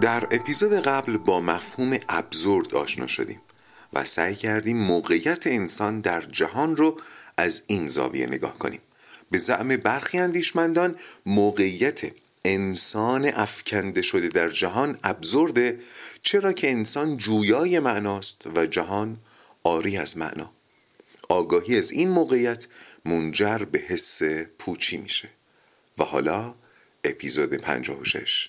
در اپیزود قبل با مفهوم ابزورد آشنا شدیم و سعی کردیم موقعیت انسان در جهان رو از این زاویه نگاه کنیم. به زعم برخی اندیشمندان موقعیت انسان افکنده شده در جهان ابزورده چرا که انسان جویای معناست و جهان آری از معنا. آگاهی از این موقعیت منجر به حس پوچی میشه. و حالا اپیزود 56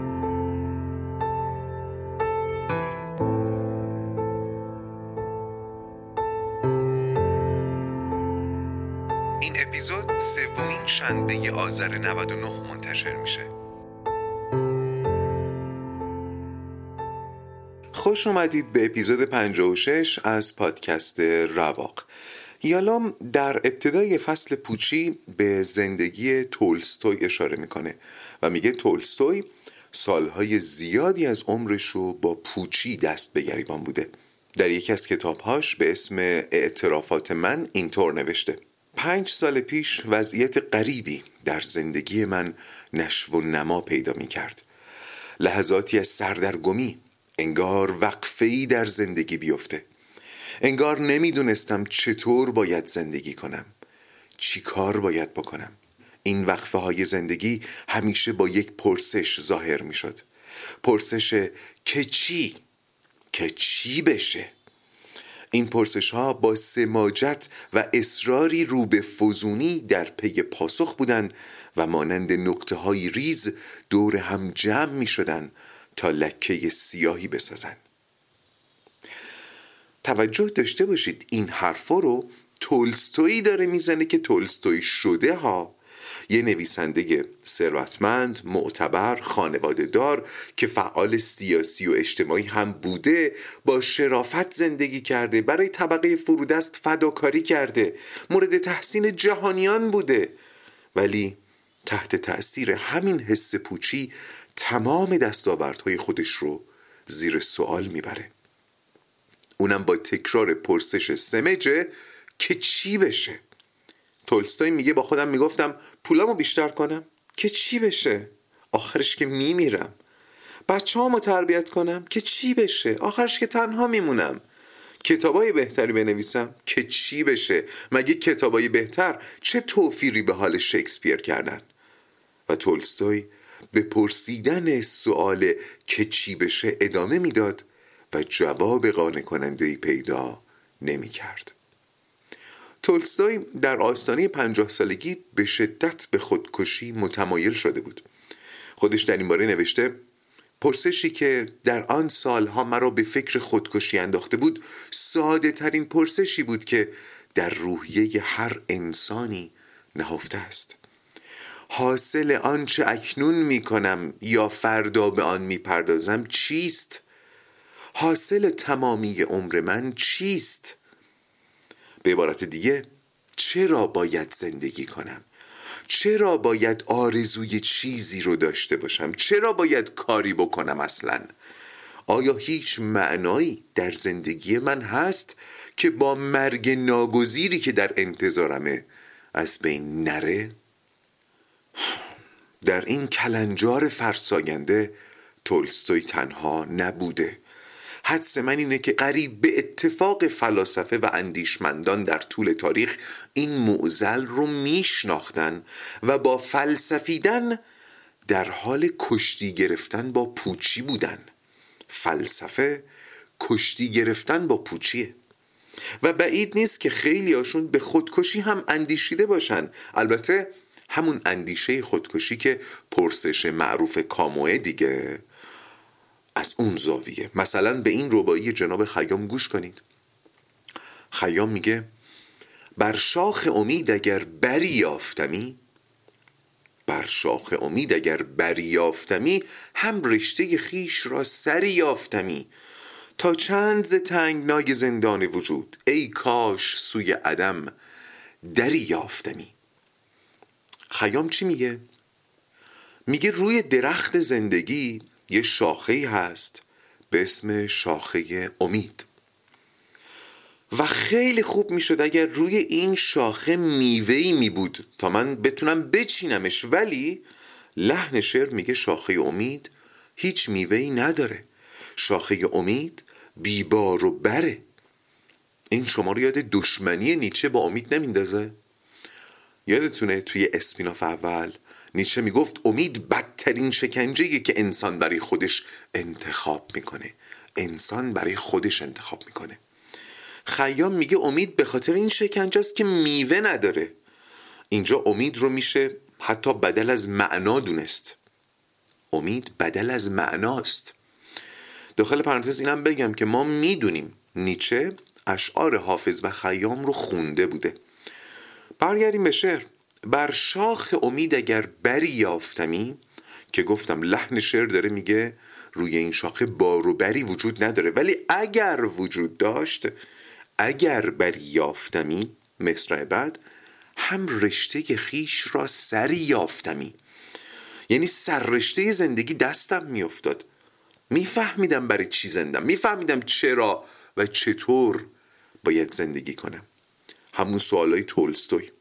شنبه آذر 99 منتشر میشه. خوش اومدید به اپیزود 56 از پادکست رواق. یالام در ابتدای فصل پوچی به زندگی تولستوی اشاره می‌کنه و میگه تولستوی سالهای زیادی از عمرش رو با پوچی دست به گریبان بوده. در یکی از کتابهاش به اسم اعترافات من اینطور نوشته. پنج سال پیش وضعیت غریبی در زندگی من نشو و نما پیدا می کرد. لحظاتی از سردرگمی انگار وقفه‌ای در زندگی بیفته. انگار نمی‌دونستم چطور باید زندگی کنم. چی کار باید بکنم؟ این وقفه های زندگی همیشه با یک پرسش ظاهر می شد پرسش که چی؟ که چی بشه؟ این پرسش ها با سماجت و اصراری رو به فزونی در پی پاسخ بودند و مانند نقطه های ریز دور هم جمع می شدن تا لکه سیاهی بسازن توجه داشته باشید این حرفا رو تولستوی داره می‌زنه که تولستوی شده ها یه نویسنده ثروتمند معتبر خانواده دار که فعال سیاسی و اجتماعی هم بوده با شرافت زندگی کرده برای طبقه فرودست فداکاری کرده مورد تحسین جهانیان بوده. ولی تحت تأثیر همین حس پوچی تمام دستاوردهای خودش رو زیر سوال می‌بره. اونم با تکرار پرسش سمجه که چی بشه؟ تولستوی میگه با خودم می‌گفتم پولامو بیشتر کنم؟ که چی بشه؟ آخرش که میمیرم. بچه هامو تربیت کنم؟ که چی بشه؟ آخرش که تنها میمونم. کتابای بهتری بنویسم؟ که چی بشه؟ مگه کتابای بهتر چه توفیری به حال شکسپیر کردن؟ و تولستوی به پرسیدن سوال که چی بشه ادامه می‌داد و جواب قانع کننده پیدا نمی کرد. تولستوی در آستانه پنجاه سالگی به شدت به خودکشی متمایل شده بود خودش در این باره نوشته پرسشی که در آن سالها مرا به فکر خودکشی انداخته بود ساده ترین پرسشی بود که در روحیه هر انسانی نهفته است حاصل آنچه اکنون می کنم یا فردا به آن می پردازم چیست؟ حاصل تمامی عمر من چیست؟ به عبارت دیگه چرا باید زندگی کنم؟ چرا باید آرزوی چیزی رو داشته باشم؟ چرا باید کاری بکنم اصلا؟ آیا هیچ معنایی در زندگی من هست که با مرگ ناگزیری که در انتظارمه از بین نره؟ در این کلنجار فرساینده تولستوی تنها نبوده. حدس من اینه که قریب به اتفاق فلاسفه و اندیشمندان در طول تاریخ این معزل رو میشناختن و با فلسفیدن در حال کشتی گرفتن با پوچی بودن. فلسفه کشتی گرفتن با پوچیه. و بعید نیست که خیلی هاشون به خودکشی هم اندیشیده باشن. البته همون اندیشه خودکشی که پرسش معروف کاموه دیگه. از اون زاویه. مثلا به این ربایی جناب خیام گوش کنید. خیام میگه بر شاخ امید اگر بری یافتمی بر شاخ امید اگر بری یافتمی هم رشته خیش را سری یافتمی. تا چند ز تنگنای زندان وجود ای کاش سوی عدم دری یافتمی. خیام چی میگه؟ میگه روی درخت زندگی یه شاخه هست به اسم شاخه امید. و خیلی خوب می‌شد اگر روی این شاخه میوهی می بود تا من بتونم بچینمش. ولی لحن شعر میگه شاخه امید هیچ میوهی نداره. شاخه امید بیبار و بره. این شما رو یاد دشمنی نیچه با امید نمیندازه؟ یادتونه توی اسپیناف اول نیچه می‌گفت امید بدترین شکنجه که انسان برای خودش انتخاب می‌کنه. انسان برای خودش انتخاب می‌کنه. خیام میگه امید به خاطر این شکنجه است که میوه نداره. اینجا امید رو میشه حتی بدل از معنا دونست. امید بدل از معناست. داخل پرانتز اینم بگم که ما می‌دونیم نیچه اشعار حافظ و خیام رو خونده بوده. برگردیم به شعر. بر شاخ امید اگر بری یافتمی که گفتم لحن شعر داره میگه روی این شاخه بار و بری وجود نداره. ولی اگر وجود داشت اگر بری یافتمی مصرع بعد هم رشته خیش را سری یافتمی. یعنی سررشته زندگی دستم میافتاد. میفهمیدم برای چی زندم. میفهمیدم چرا و چطور باید زندگی کنم. همون سوالای تولستوی.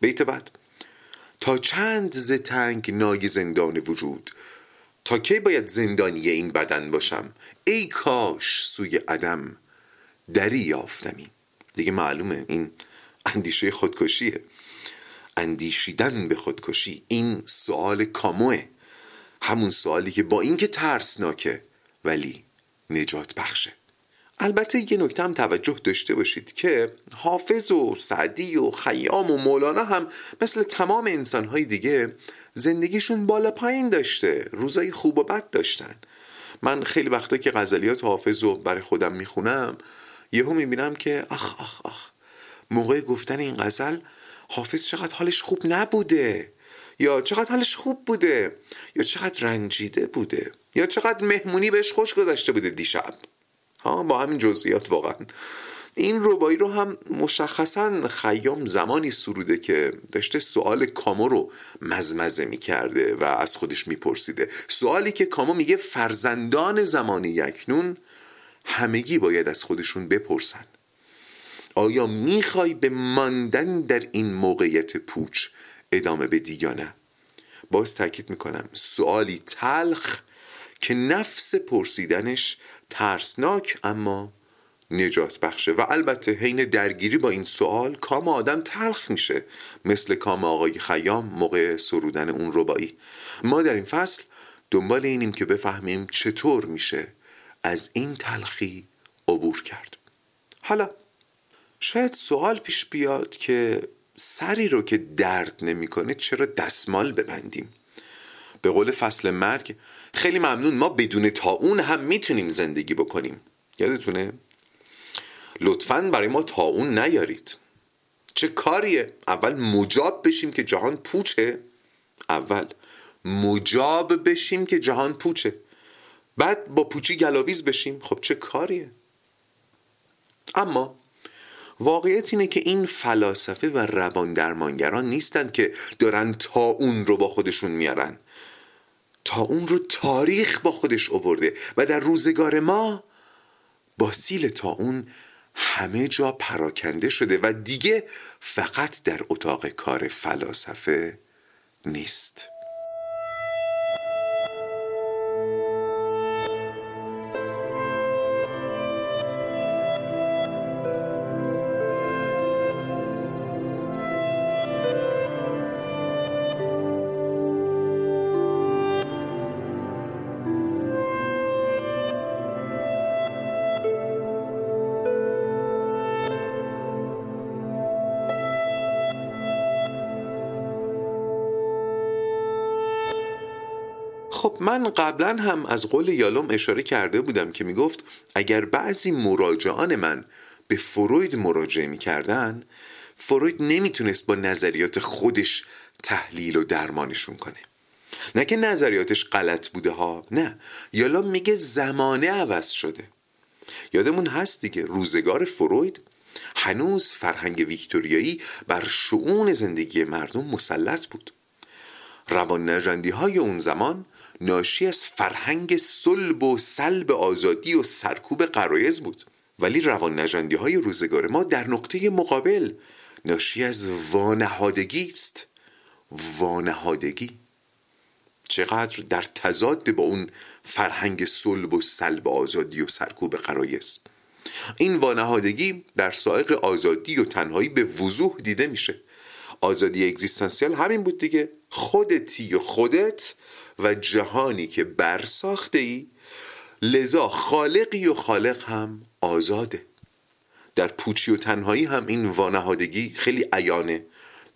بیت بعد. تا چند ز تنگ نای زندان وجود؟ تا کی باید زندانی این بدن باشم؟ ای کاش سوی عدم دری یافتمی. دیگه معلومه این اندیشه خودکشیه. اندیشیدن به خودکشی این سوال کاموه. همون سوالی که با اینکه ترسناکه ولی نجات بخشه. البته یه نکته هم توجه داشته باشید که حافظ و سعدی و خیام و مولانا هم مثل تمام انسانهای دیگه زندگیشون بالا پایین داشته روزای خوب و بد داشتن. من خیلی وقتا که غزلیات حافظ رو برای خودم می‌خونم یهو می‌بینم که آخ آخ آخ. موقع گفتن این غزل حافظ چقدر حالش خوب نبوده؟ یا چقدر حالش خوب بوده؟ یا چقدر رنجیده بوده؟ یا چقدر مهمونی بهش خوش گذشته بوده دیشب؟ با همین جزئیات واقعا. این ربایی رو هم مشخصا خیام زمانی سروده که داشته سوال کامو رو مزمزه می‌کرده و از خودش میپرسیده. سوالی که کامو میگه فرزندان زمانی یکنون همگی باید از خودشون بپرسن. آیا می‌خوای به ماندن در این موقعیت پوچ ادامه بدی یا نه؟ باز تاکید می‌کنم سوالی تلخ که نفس پرسیدنش ترسناک اما نجات بخشه. و البته حین درگیری با این سوال کام آدم تلخ میشه مثل کام آقای خیام موقع سرودن اون ربایی ما در این فصل دنبال اینیم که بفهمیم چطور میشه از این تلخی عبور کرد. حالا شاید سوال پیش بیاد که سری رو که درد نمی‌کنه چرا دستمال ببندیم؟ به قول فصل مرگ خیلی ممنون. ما بدون تا اون هم می‌تونیم زندگی بکنیم. یادتونه؟ لطفا برای ما تا اون نیارید. چه کاریه؟ اول مجاب بشیم که جهان پوچه. اول مجاب بشیم که جهان پوچه. بعد با پوچی گلاویز بشیم. خب چه کاریه؟ اما واقعیت اینه که این فلاسفه و روان درمانگران نیستند که دارن تا اون رو با خودشون میارن. تا اون رو تاریخ با خودش اوورده و در روزگار ما با سیل تا اون همه جا پراکنده شده و دیگه فقط در اتاق کار فلاسفه نیست. خب من قبلا هم از قول یالوم اشاره کرده بودم که می‌گفت اگر بعضی مراجعان من به فروید مراجعه می‌کردن فروید نمی‌تونست با نظریات خودش تحلیل و درمانشون کنه. نه که نظریاتش غلط بوده ها نه. یالوم میگه زمانه عوض شده. یادمون هست دیگه روزگار فروید هنوز فرهنگ ویکتوریایی بر شعون زندگی مردم مسلط بود. روان نجندی های اون زمان ناشی از فرهنگ صلب و سلب آزادی و سرکوب قرایز بود. ولی روان نجندی های روزگار ما در نقطه مقابل ناشی از وانهادگی است. وانهادگی. چقدر در تضاد با اون فرهنگ صلب و سلب آزادی و سرکوب قرایز. این وانهادگی در سائق آزادی و تنهایی به وضوح دیده میشه. آزادی اگزیستانسیال همین بود دیگه. خودتی و خودت و جهانی که برساخته ای لذا خالقی و خالق هم آزاده. در پوچی و تنهایی هم این وانهادگی خیلی عیانه.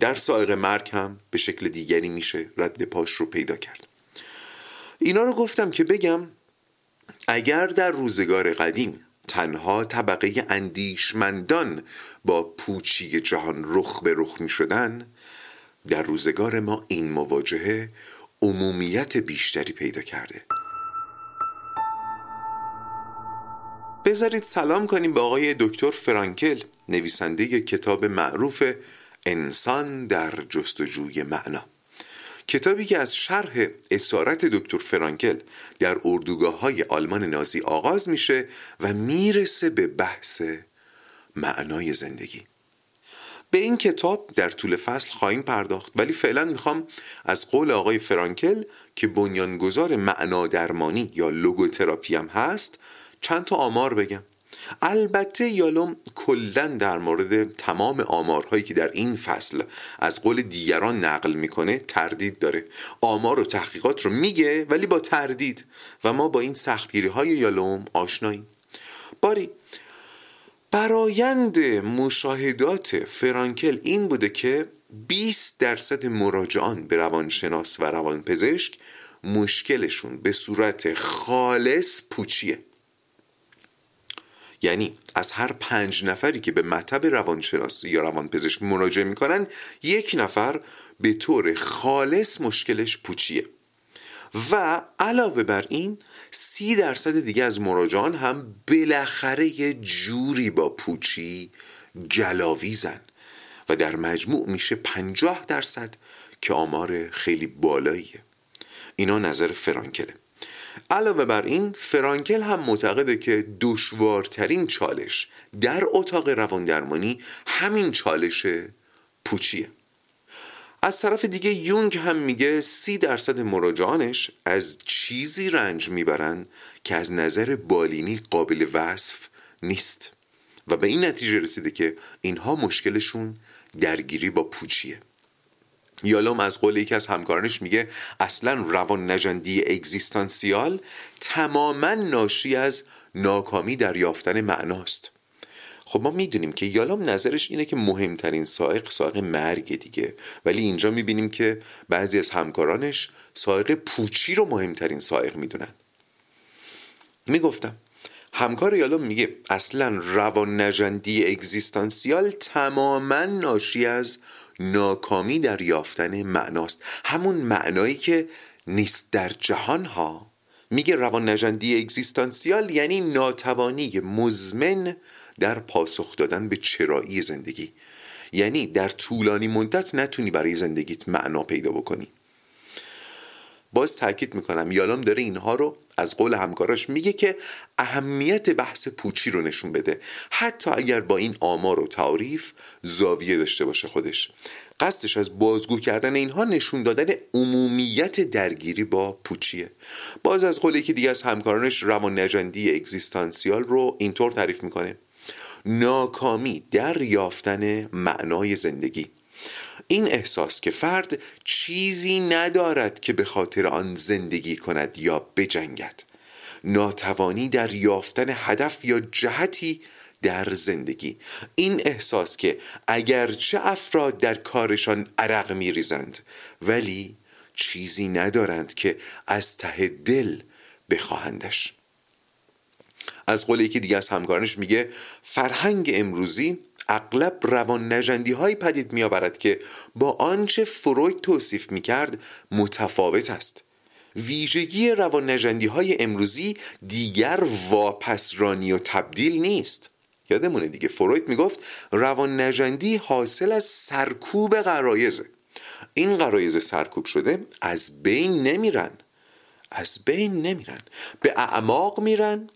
در سائق مرگ هم به شکل دیگری میشه رد پاش رو پیدا کرد. اینا رو گفتم که بگم اگر در روزگار قدیم تنها طبقه اندیشمندان با پوچی جهان رخ به رخ می شدن در روزگار ما این مواجهه عمومیت بیشتری پیدا کرده. بذارید سلام کنیم به آقای دکتر فرانکل نویسنده کتاب معروف انسان در جستجوی معنا. کتابی که از شرح اسارت دکتر فرانکل در اردوگاه های آلمان نازی آغاز میشه و می‌رسه به بحث معنای زندگی. به این کتاب در طول فصل خواهیم پرداخت. ولی فعلا می‌خوام از قول آقای فرانکل که بنیانگذار معنا درمانی یا لوگوتراپی هم هست چند تا آمار بگم. البته یالوم کلا در مورد تمام آمارهایی که در این فصل از قول دیگران نقل می‌کنه تردید داره. آمار و تحقیقات رو میگه ولی با تردید. و ما با این سختگیری های یالوم آشناییم. باری برایند مشاهدات فرانکل این بوده که 20 درصد مراجعان به روانشناس و روانپزشک مشکلشون به صورت خالص پوچیه. یعنی از هر پنج نفری که به مطب روانشناسی یا روانپزشک مراجعه می‌کنن یک نفر به طور خالص مشکلش پوچیه. و علاوه بر این سی درصد دیگه از مراجعان هم بالاخره یه جوری با پوچی گلاویزن و در مجموع میشه پنجاه درصد که آمار خیلی بالاییه. اینا نظر فرانکله. علاوه بر این فرانکل هم معتقده که دشوارترین چالش در اتاق رواندرمانی همین چالش پوچیه. از طرف دیگه یونگ هم میگه سی درصد مراجعانش از چیزی رنج می‌برن که از نظر بالینی قابل وصف نیست. و به این نتیجه رسیده که اینها مشکلشون درگیری با پوچیه. یالوم از قول یکی از همکارانش میگه اصلا روان نجندی اگزیستانسیال تماما ناشی از ناکامی در یافتن معناست. خب ما می‌دونیم که یالام نظرش اینه که مهمترین سائق سائق مرگ دیگه. ولی اینجا می‌بینیم که بعضی از همکارانش سائق پوچی رو مهمترین سائق می‌دونن. می‌گفتم همکار یالام میگه اصلا روان نجندی اگزیستانسیال تماما ناشی از ناکامی در یافتن معناست. همون معنایی که نیست در جهان ها میگه روان نجندی اگزیستانسیال یعنی ناتوانی مزمن در پاسخ دادن به چرایی زندگی. یعنی در طولانی مدت نتونی برای زندگیت معنا پیدا بکنی. باز تاکید می‌کنم یالام داره اینها رو از قول همکاراش میگه که اهمیت بحث پوچی رو نشون بده. حتی اگر با این آمار و تعریف زاویه داشته باشه خودش. قصدش از بازگو کردن اینها نشون دادن عمومیت درگیری با پوچیه. باز از قول یکی دیگه از همکارانش روان نجندی اگزیستانسیال رو اینطور تعریف می‌کنه. ناکامی در یافتن معنای زندگی. این احساس که فرد چیزی ندارد که به خاطر آن زندگی کند یا بجنگد. ناتوانی در یافتن هدف یا جهتی در زندگی. این احساس که اگرچه افراد در کارشان عرق میریزند ولی چیزی ندارند که از ته دل بخواهندش. از قول یکی دیگه از همکارانش میگه فرهنگ امروزی اغلب روان نجندی های پدید میآورد که با آنچه فروید توصیف می‌کرد متفاوت است. ویژگی روان نجندی های امروزی دیگر واپسرانی و تبدیل نیست. یادمونه دیگه فروید می‌گفت روان نجندی حاصل از سرکوب قرایزه این قرایز سرکوب شده از بین نمیرن. از بین نمیرن. به اعماق میرن.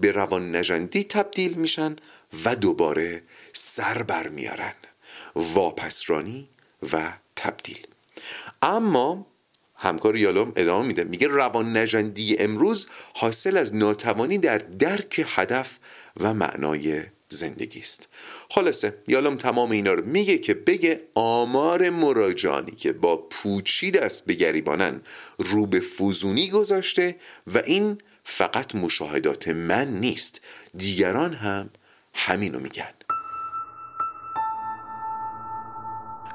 به روان نجندی تبدیل میشن و دوباره سر برمیارن. واپسرانی و تبدیل. اما همکار یالوم ادامه میده. میگه روان نجندی امروز حاصل از ناتوانی در درک هدف و معنای زندگی است. خلاصه یالوم تمام اینا رو میگه که بگه آمار مراجعانی که با پوچی دست به گریبانن رو به فوزونی گذاشته و این فقط مشاهدات من نیست. دیگران هم همینو میگن.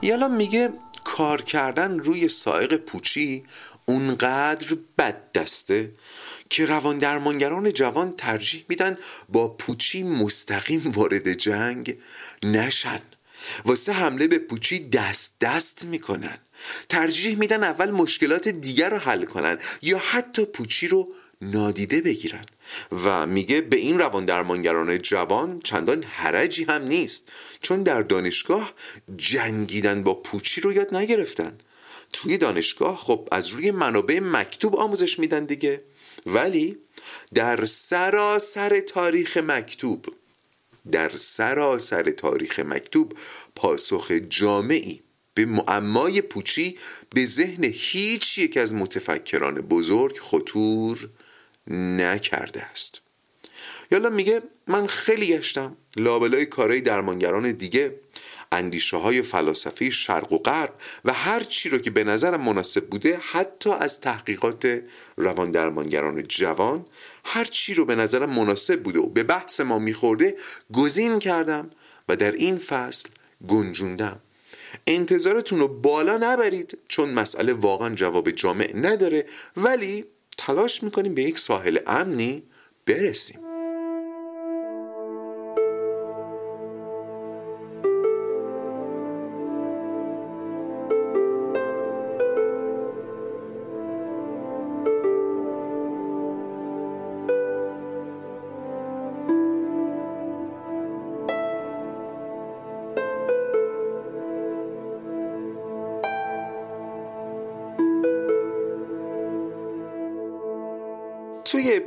یالوم میگه کار کردن روی سائق پوچی اونقدر بد دسته که روان درمانگران جوان ترجیح میدن با پوچی مستقیم وارد جنگ نشن. واسه حمله به پوچی دست دست می‌کنن. ترجیح میدن اول مشکلات دیگر رو حل کنن یا حتی پوچی رو نادیده بگیرن. و میگه به این روان درمانگران جوان چندان حرجی هم نیست. چون در دانشگاه جنگیدن با پوچی رو یاد نگرفتن. توی دانشگاه خب از روی منابع مکتوب آموزش میدن دیگه. ولی در سراسر تاریخ مکتوب در سراسر تاریخ مکتوب پاسخ جامعی به معمای پوچی به ذهن هیچ یک از متفکران بزرگ خطور نکرده است. یالا میگه من خیلی گشتم. لابلای کارهای درمانگران دیگه اندیشه های فلاسفه شرق و غرب و هر چی رو که به نظرم مناسب بوده حتی از تحقیقات روان درمانگران جوان هر چی رو به نظرم مناسب بوده و به بحث ما میخورده گزین کردم و در این فصل گنجوندم. انتظارتون رو بالا نبرید چون مسئله واقعا جواب جامع نداره ولی تلاش می‌کنیم به یک ساحل امنی برسیم.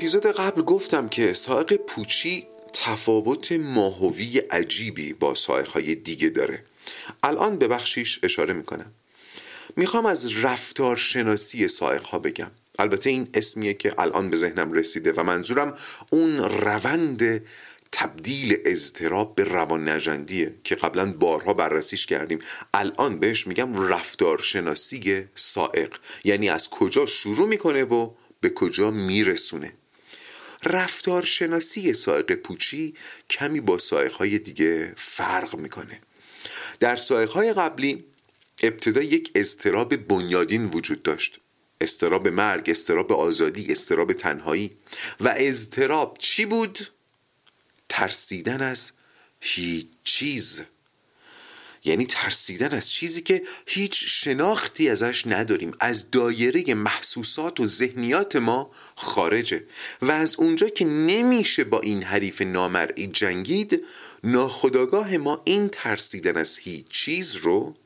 اپیزود قبل گفتم که سائق پوچی تفاوت ماهوی عجیبی با های دیگه داره. الان به بخشیش اشاره می‌کنم. می‌خوام از رفتار شناسی سائق ها بگم. البته این اسمیه که الان به ذهنم رسیده و منظورم اون روند تبدیل اضطراب به روان نجندیه که قبلا بارها بررسیش کردیم. الان بهش میگم رفتارشناسی سائق. یعنی از کجا شروع می‌کنه و به کجا میرسونه. رفتارشناسی سائق پوچی کمی با های دیگه فرق می‌کنه. در های قبلی ابتدا یک استراب بنیادین وجود داشت. استراب مرگ، استراب آزادی، استراب تنهایی. و اضطراب چی بود؟ ترسیدن از هیچ چیز. یعنی ترسیدن از چیزی که هیچ شناختی ازش نداریم. از دایره محسوسات و ذهنیات ما خارجه. و از اونجا که نمیشه با این حریف نامرئی جنگید ناخداگاه ما این ترسیدن از هیچ چیز رو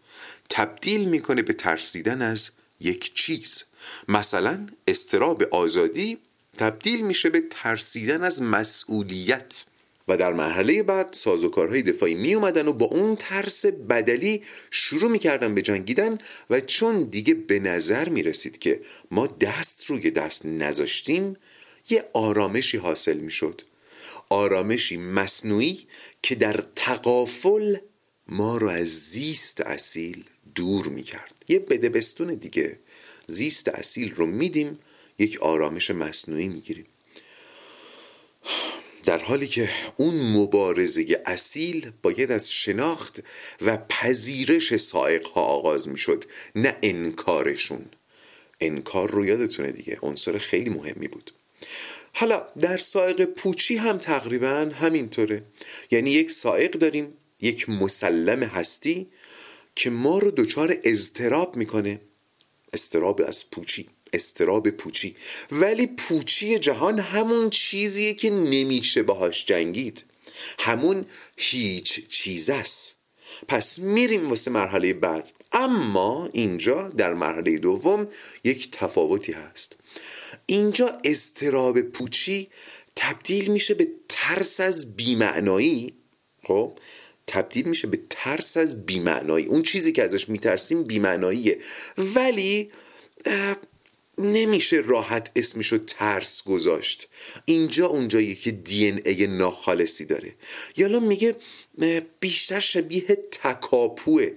تبدیل می‌کنه به ترسیدن از یک چیز. مثلا استراب آزادی تبدیل میشه به ترسیدن از مسئولیت. و در مرحله بعد سازوکارهای دفاعی می اومدن و با اون ترس بدلی شروع می‌کردن به جنگیدن و چون دیگه به نظر می رسید که ما دست روی دست نذاشتیم یه آرامشی حاصل می شد آرامشی مصنوعی که در تقافل ما رو از زیست اصیل دور می کرد یه بدبستون دیگه. زیست اصیل رو میدیم یک آرامش مصنوعی می‌گیریم. در حالی که اون مبارزه اصیل باید از شناخت و پذیرش سائق ها آغاز می شد نه انکارشون. انکار رو یادتونه دیگه عنصر خیلی مهمی بود. حالا در سائق پوچی هم تقریبا همینطوره. یعنی یک سائق داریم یک مسلم هستی که ما رو دچار اضطراب می‌کنه. استراب از پوچی. استراب پوچی. ولی پوچی جهان همون چیزیه که نمیشه باهاش جنگید. همون هیچ چیز است. پس میریم واسه مرحله بعد. اما اینجا در مرحله دوم یک تفاوتی هست. اینجا استراب پوچی تبدیل میشه به ترس از بیمعنایی. خب؟ تبدیل میشه به ترس از بیمعنایی. اون چیزی که ازش میترسیم بیمعناییه. ولی نمیشه راحت اسمشو ترس گذاشت. اینجا اونجایی که دی این ای ناخالصی داره. یالا میگه بیشتر شبیه تکاپوه.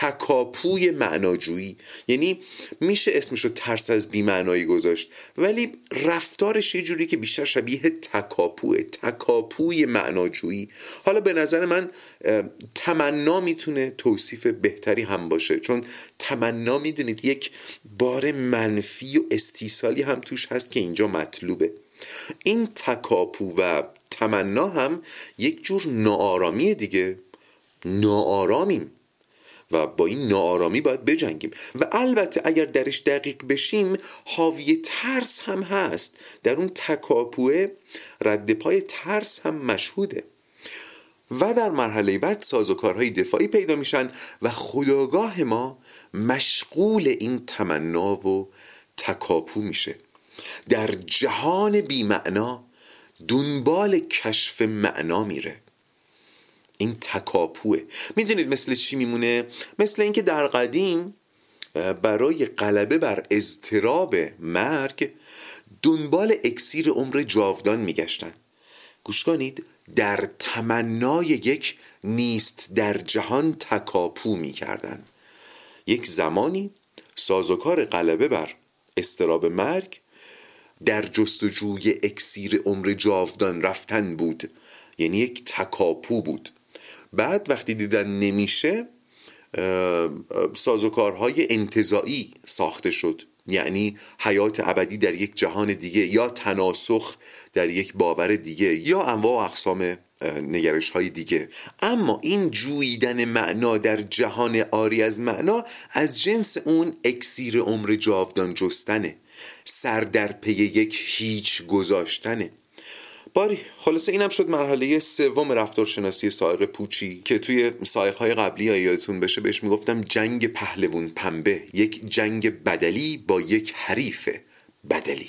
تکاپوی معناجویی. یعنی میشه اسمشو ترس از بیمعنایی گذاشت ولی رفتارش یه جوری که بیشتر شبیه تکاپوه تکاپوی معناجویی. حالا به نظر من تمنا می‌تونه توصیف بهتری هم باشه چون تمنا می‌دونید یک بار منفی و استیصالی هم توش هست که اینجا مطلوبه. این تکاپو و تمنا هم یک جور ناآرامی دیگه. ناآرامیم. و با این ناآرامی باید بجنگیم. و البته اگر درش دقیق بشیم حاوی ترس هم هست. در اون تکاپوه رد پای ترس هم مشهوده. و در مرحله بعد سازوکارهای دفاعی پیدا میشن و خداگاه ما مشغول این تمنا و تکاپو میشه. در جهان بیمعنا دنبال کشف معنا میره. این تکاپوه. می‌دونید مثل چی میمونه؟ مثل اینکه در قدیم برای غلبه بر اضطراب مرگ دنبال اکسیر عمر جاودان میگشتن. گوش کنید در تمنای یک نیست در جهان تکاپو می‌کردن. یک زمانی سازوکار غلبه بر استراب مرگ در جستجوی اکسیر عمر جاودان رفتن بود. یعنی یک تکاپو بود. بعد وقتی دیدن نمیشه سازوکارهای انتظایی ساخته شد. یعنی حیات ابدی در یک جهان دیگه یا تناسخ در یک باور دیگه یا انواع و اقسام نگرش های دیگه. اما این جویدن معنا در جهان آری از معنا از جنس اون اکسیر عمر جاودان جستنه. سر در پی یک هیچ گذاشتنه. باری. خلاصه اینم شد مرحله سوم رفتارشناسی سایق پوچی که توی سایق های قبلی یادتون بشه بهش می‌گفتم جنگ پهلوون پنبه. یک جنگ بدلی با یک حریف بدلی.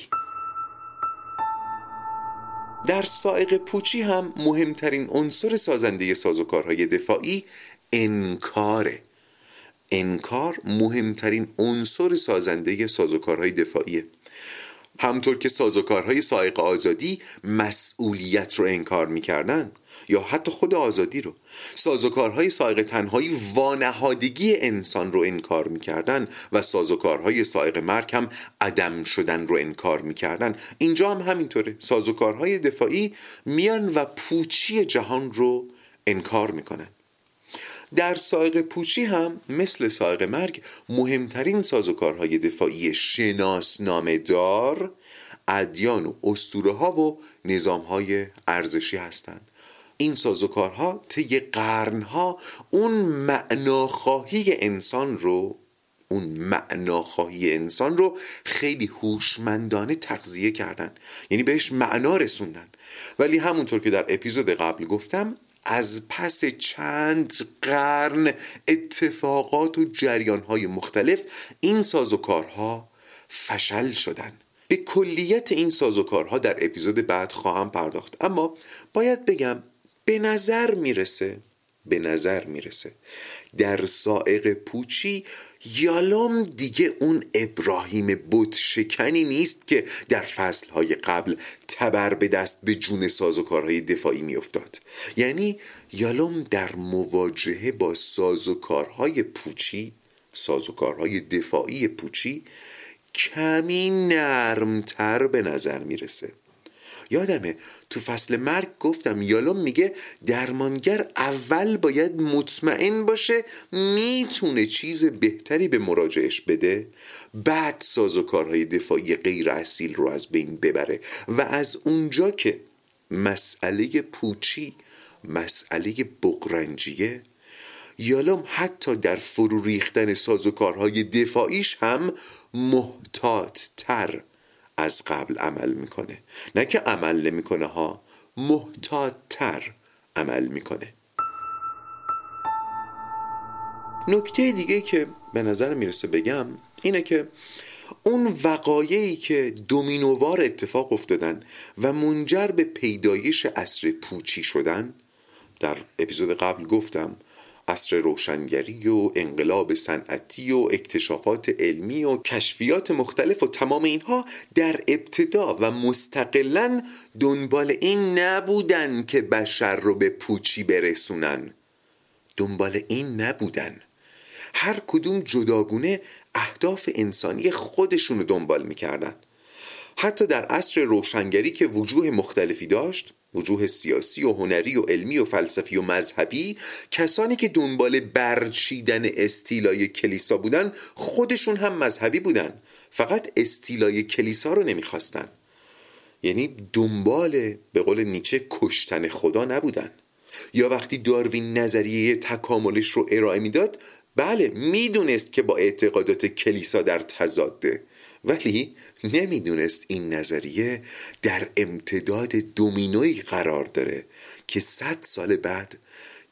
در سائق پوچی هم مهمترین عنصر سازنده سازوکارهای دفاعی انکاره. انکار مهمترین عنصر سازنده سازوکارهای دفاعیه. همطور که سازوکارهای سایق آزادی مسئولیت رو انکار می‌کردن یا حتی خود آزادی رو. سازوکارهای سایق تنهایی وانهادگی انسان رو انکار می‌کردن و سازوکارهای سایق مرگ هم عدم شدن رو انکار می‌کردن. اینجا هم همینطوره. سازوکارهای دفاعی میان و پوچی جهان رو انکار می‌کنن. در سایق پوچی هم مثل سایق مرگ مهمترین سازوکارهای دفاعی شناسنامه دار ادیان و اسطوره ها و نظام های ارزشی هستند. این سازوکارها طی قرنها اون معناخواهی انسان رو اون معناخواهی انسان رو خیلی هوشمندانه تغذیه کردن. یعنی بهش معنا رسوندن. ولی همونطور که در اپیزود قبل گفتم از پس چند قرن اتفاقات و جریانهای مختلف این سازوکارها فشل شدن. به کلیت این سازوکارها در اپیزود بعد خواهم پرداخت. اما باید بگم به نظر می‌رسه به نظر می‌رسه در سائق پوچی یالام دیگه اون ابراهیم بت شکنی نیست که در فصلهای قبل تبر به دست به جون سازوکارهای دفاعی میافتاد. یعنی یالام در مواجهه با سازوکارهای پوچی سازوکارهای دفاعی پوچی کمی نرمتر به نظر می‌رسه. یادمه تو فصل مرگ گفتم یالوم میگه درمانگر اول باید مطمئن باشه می‌تونه چیز بهتری به مراجعش بده. بعد سازوکارهای دفاعی غیر اصیل رو از بین ببره و از اونجا که مسئله پوچی مسئله بقرنجیه یالوم حتی در فرو ریختن سازوکارهای دفاعیش هم محتاط تر از قبل عمل می‌کنه. نه که عمل نمی‌کنه ها محتاط تر عمل می‌کنه. نکته دیگه که به نظر می‌رسه بگم اینه که اون وقایعی که دومینووار اتفاق افتادن و منجر به پیدایش اصر پوچی شدن در اپیزود قبل گفتم عصر روشنگری و انقلاب صنعتی و اکتشافات علمی و کشفیات مختلف و تمام اینها در ابتدا و مستقلا دنبال این نبودن که بشر رو به پوچی برسونن. دنبال این نبودن. هر کدوم جداگونه اهداف انسانی خودشون رو دنبال می‌کردن. حتی در عصر روشنگری که وجوه مختلفی داشت وجوه سیاسی و هنری و علمی و فلسفی و مذهبی کسانی که دنبال برچیدن استیلای کلیسا بودن خودشون هم مذهبی بودن. فقط استیلای کلیسا رو نمی‌خواستن. یعنی دنبال به قول نیچه کشتن خدا نبودن. یا وقتی داروین نظریه تکاملش رو ارائه می‌داد بله می‌دونست که با اعتقادات کلیسا در تضاده. ولی نمی‌دونست این نظریه در امتداد دومینوی قرار داره که صد سال بعد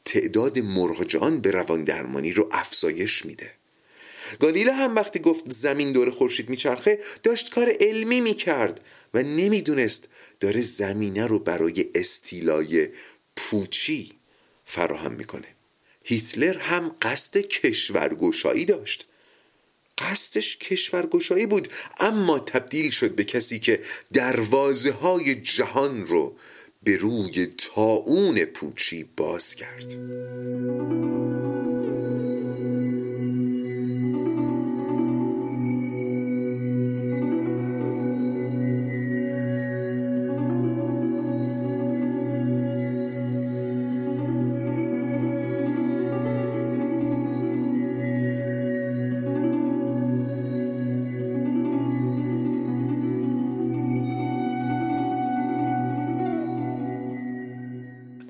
تعداد مرغجان به روان درمانی رو افزایش میده. گالیله هم وقتی گفت زمین دور خورشید میچرخه داشت کار علمی می‌کرد و نمی‌دونست داره زمینه رو برای استیلای پوچی فراهم می‌کنه. هیتلر هم قصد کشورگشایی داشت. قصدش کشورگشایی بود اما تبدیل شد به کسی که دروازه های جهان رو به روی تاون پوچی باز کرد.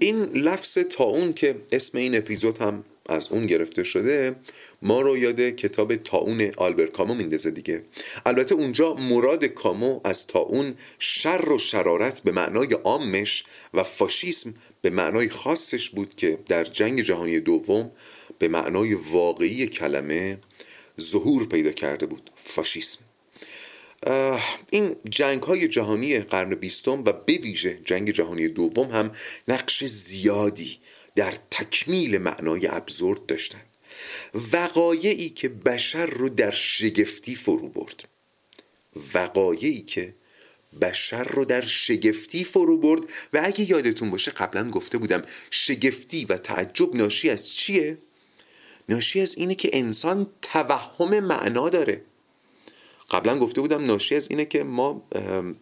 این لفظ تاون که اسم این اپیزود هم از اون گرفته شده ما رو یاد کتاب تاون آلبر کامو میندازه دیگه. البته اونجا مراد کامو از تاون شر و شرارت به معنای عامش و فاشیسم به معنای خاصش بود که در جنگ جهانی دوم به معنای واقعی کلمه ظهور پیدا کرده بود فاشیسم. این جنگ های جهانی قرن بیستم و به ویژه جنگ جهانی دوم هم نقش زیادی در تکمیل معنای ابزورد داشتن. وقایعی که بشر رو در شگفتی فرو برد. وقایعی که بشر رو در شگفتی فرو برد. و اگه یادتون باشه قبلا گفته بودم شگفتی و تعجب ناشی از چیه؟ ناشی از اینه که انسان توهم معنا داره. قبلا گفته بودم ناشی از اینه که ما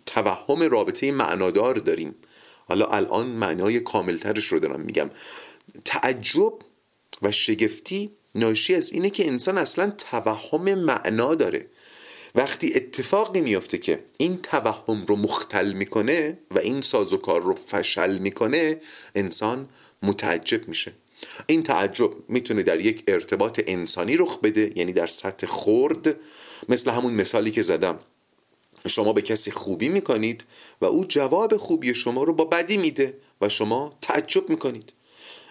توهم رابطه معنادار داریم. حالا الان معنای کاملترش رو دارم میگم. تعجب و شگفتی ناشی از اینه که انسان اصلا توهم معنا داره. وقتی اتفاقی میافته که این توهم رو مختل می‌کنه و این سازوکار رو فشل می‌کنه انسان متعجب میشه. این تعجب می‌تونه در یک ارتباط انسانی رخ بده یعنی در سطح خرد مثل همون مثالی که زدم. شما به کسی خوبی می‌کنید و او جواب خوبی شما رو با بدی میده و شما تعجب می‌کنید.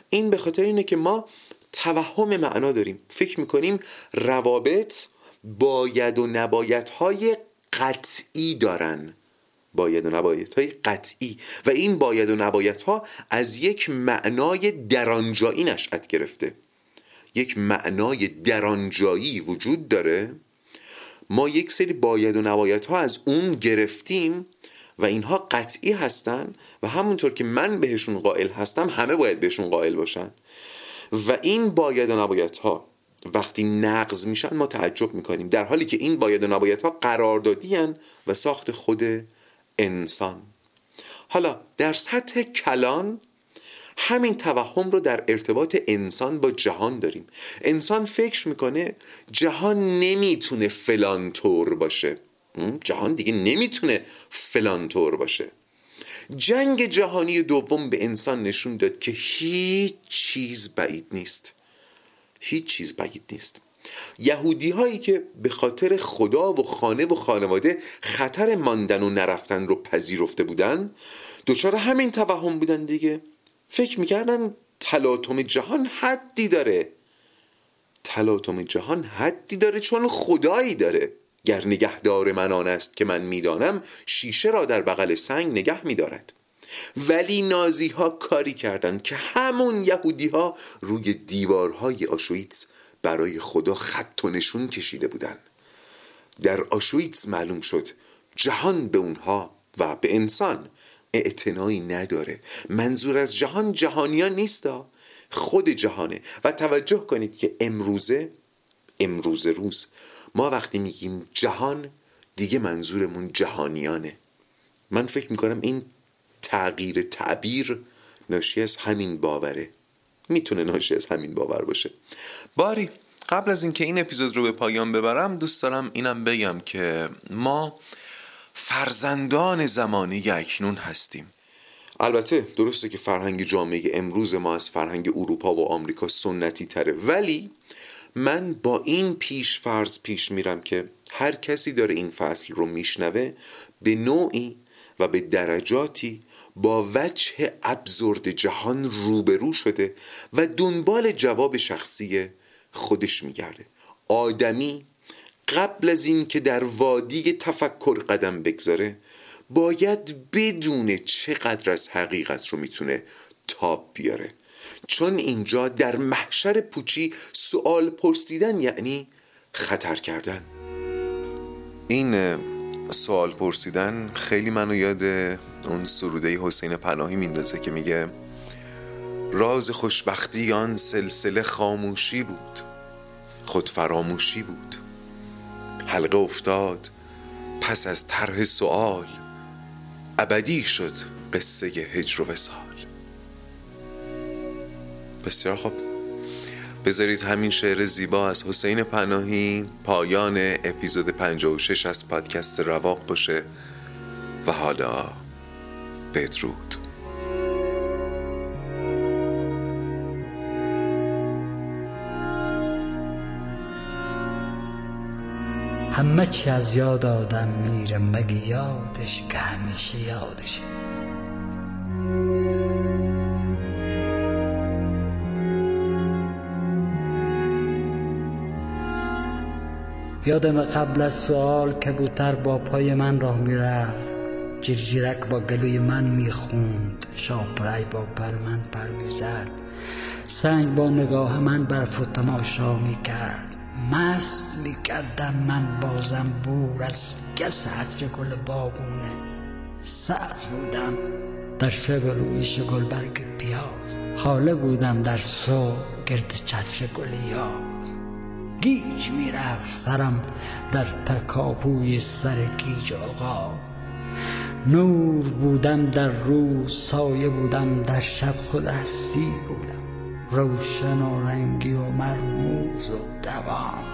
این به خاطر اینه که ما توهم معنا داریم. فکر می‌کنیم روابط باید و نباید های قطعی دارن. باید و نباید های قطعی. و این باید و نباید ها از یک معنای درانجایی نشأت گرفته. یک معنای درانجایی وجود داره. ما یک سری باید و نباید ها از اون گرفتیم و اینها قطعی هستن و همونطور که من بهشون قائل هستم همه باید بهشون قائل باشن. و این باید و نباید ها وقتی نقض میشن ما تعجب می‌کنیم در حالی که این باید و نباید ها قراردادی و ساخت خود انسان. حالا در سطح کلان همین توهم رو در ارتباط انسان با جهان داریم. انسان فکر می‌کنه جهان نمی‌تونه فلان طور باشه. جهان دیگه نمی‌تونه فلان طور باشه. جنگ جهانی دوم به انسان نشون داد که هیچ چیز بعید نیست. هیچ چیز بعید نیست. یهودی هایی که به خاطر خدا و خانه و خانواده خطر ماندن و نرفتن رو پذیرفته بودن دچار همین توهم بودن دیگه. فکر می‌کردن تلاطم جهان حدی داره. تلاطم جهان حدی داره چون خدایی داره. گر نگهدار من آن است که من می‌دانم شیشه را در بغل سنگ نگه میدارد. ولی نازی ها کاری کردند که همون یهودی ها روی دیوارهای آشویتس برای خدا خط و نشون کشیده بودند در آشویتس معلوم شد جهان به اونها و به انسان اعتنایی نداره. منظور از جهان جهانیان نیستا. خود جهانه. و توجه کنید که امروزه امروز روز ما وقتی میگیم جهان دیگه منظورمون جهانیانه. من فکر می‌کنم این تغییر تعبیر ناشی از همین باوره. می‌تونه ناشی از همین باور باشه. باری قبل از اینکه این اپیزود رو به پایان ببرم دوست دارم اینم بگم که ما فرزندان زمانه اکنون هستیم. البته درسته که فرهنگ جامعه امروز ما از فرهنگ اروپا و آمریکا سنتی تره ولی من با این پیش فرض پیش میرم که هر کسی داره این فصل رو میشنوه به نوعی و به درجاتی با وجه ابزرد جهان روبرو شده و دنبال جواب شخصی خودش میگرده. آدمی قبل از این که در وادی تفکر قدم بگذاره باید بدون چقدر از حقیقت رو می‌تونه تاب بیاره. چون اینجا در محشر پوچی سوال پرسیدن یعنی خطر کردن. این سوال پرسیدن خیلی منو یاد اون سروده حسین پناهی میندازه که میگه راز خوشبختی آن سلسله خاموشی بود. خود فراموشی بود. حلقه افتاد پس از طرح سوال ابدی شد قصه هجر و وسال بسیار خوب. بذارید همین شعر زیبا از حسین پناهی پایان اپیزود 56 از پادکست رواق باشه و حالا بدرود. همه چی از یاد آدم میره مگه یادش که همیشه یادشه. یادم قبل از سوال کبوتر با پای من راه می‌رفت جرجیرک با گلوی من می‌خوند شاپرای با پر من پر می‌زد. سنگ با نگاه من برف و تماشا می‌کرد. مست می‌کردم من بازم بور از گس حطر گل بابونه سر بودم. در شب رویش گل برگ پیاز. حاله بودم در صبح گرد چتر گل گیج می‌رفت سرم در تکاپوی سر گیج آقا. نور بودم در روز سایه بودم در شب خود هستی بودم. روشن و رنگی و مرموز و دوام.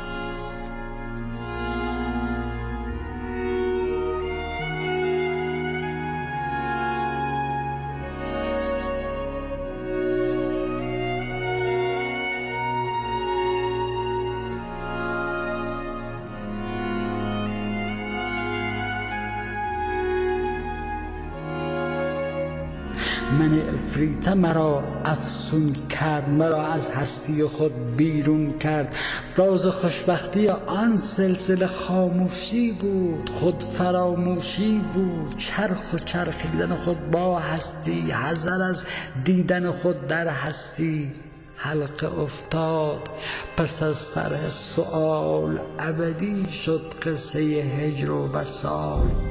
من افریت مرا افسون کرد مرا از هستی خود بیرون کرد. راز خوشبختی آن سلسله خاموشی بود خود فراموشی بود. چرخ و چرخیدن خود با هستی حذر از دیدن خود در هستی حلقه افتاد. پس از طرح سؤال ابدی شد قصه هجر و وسال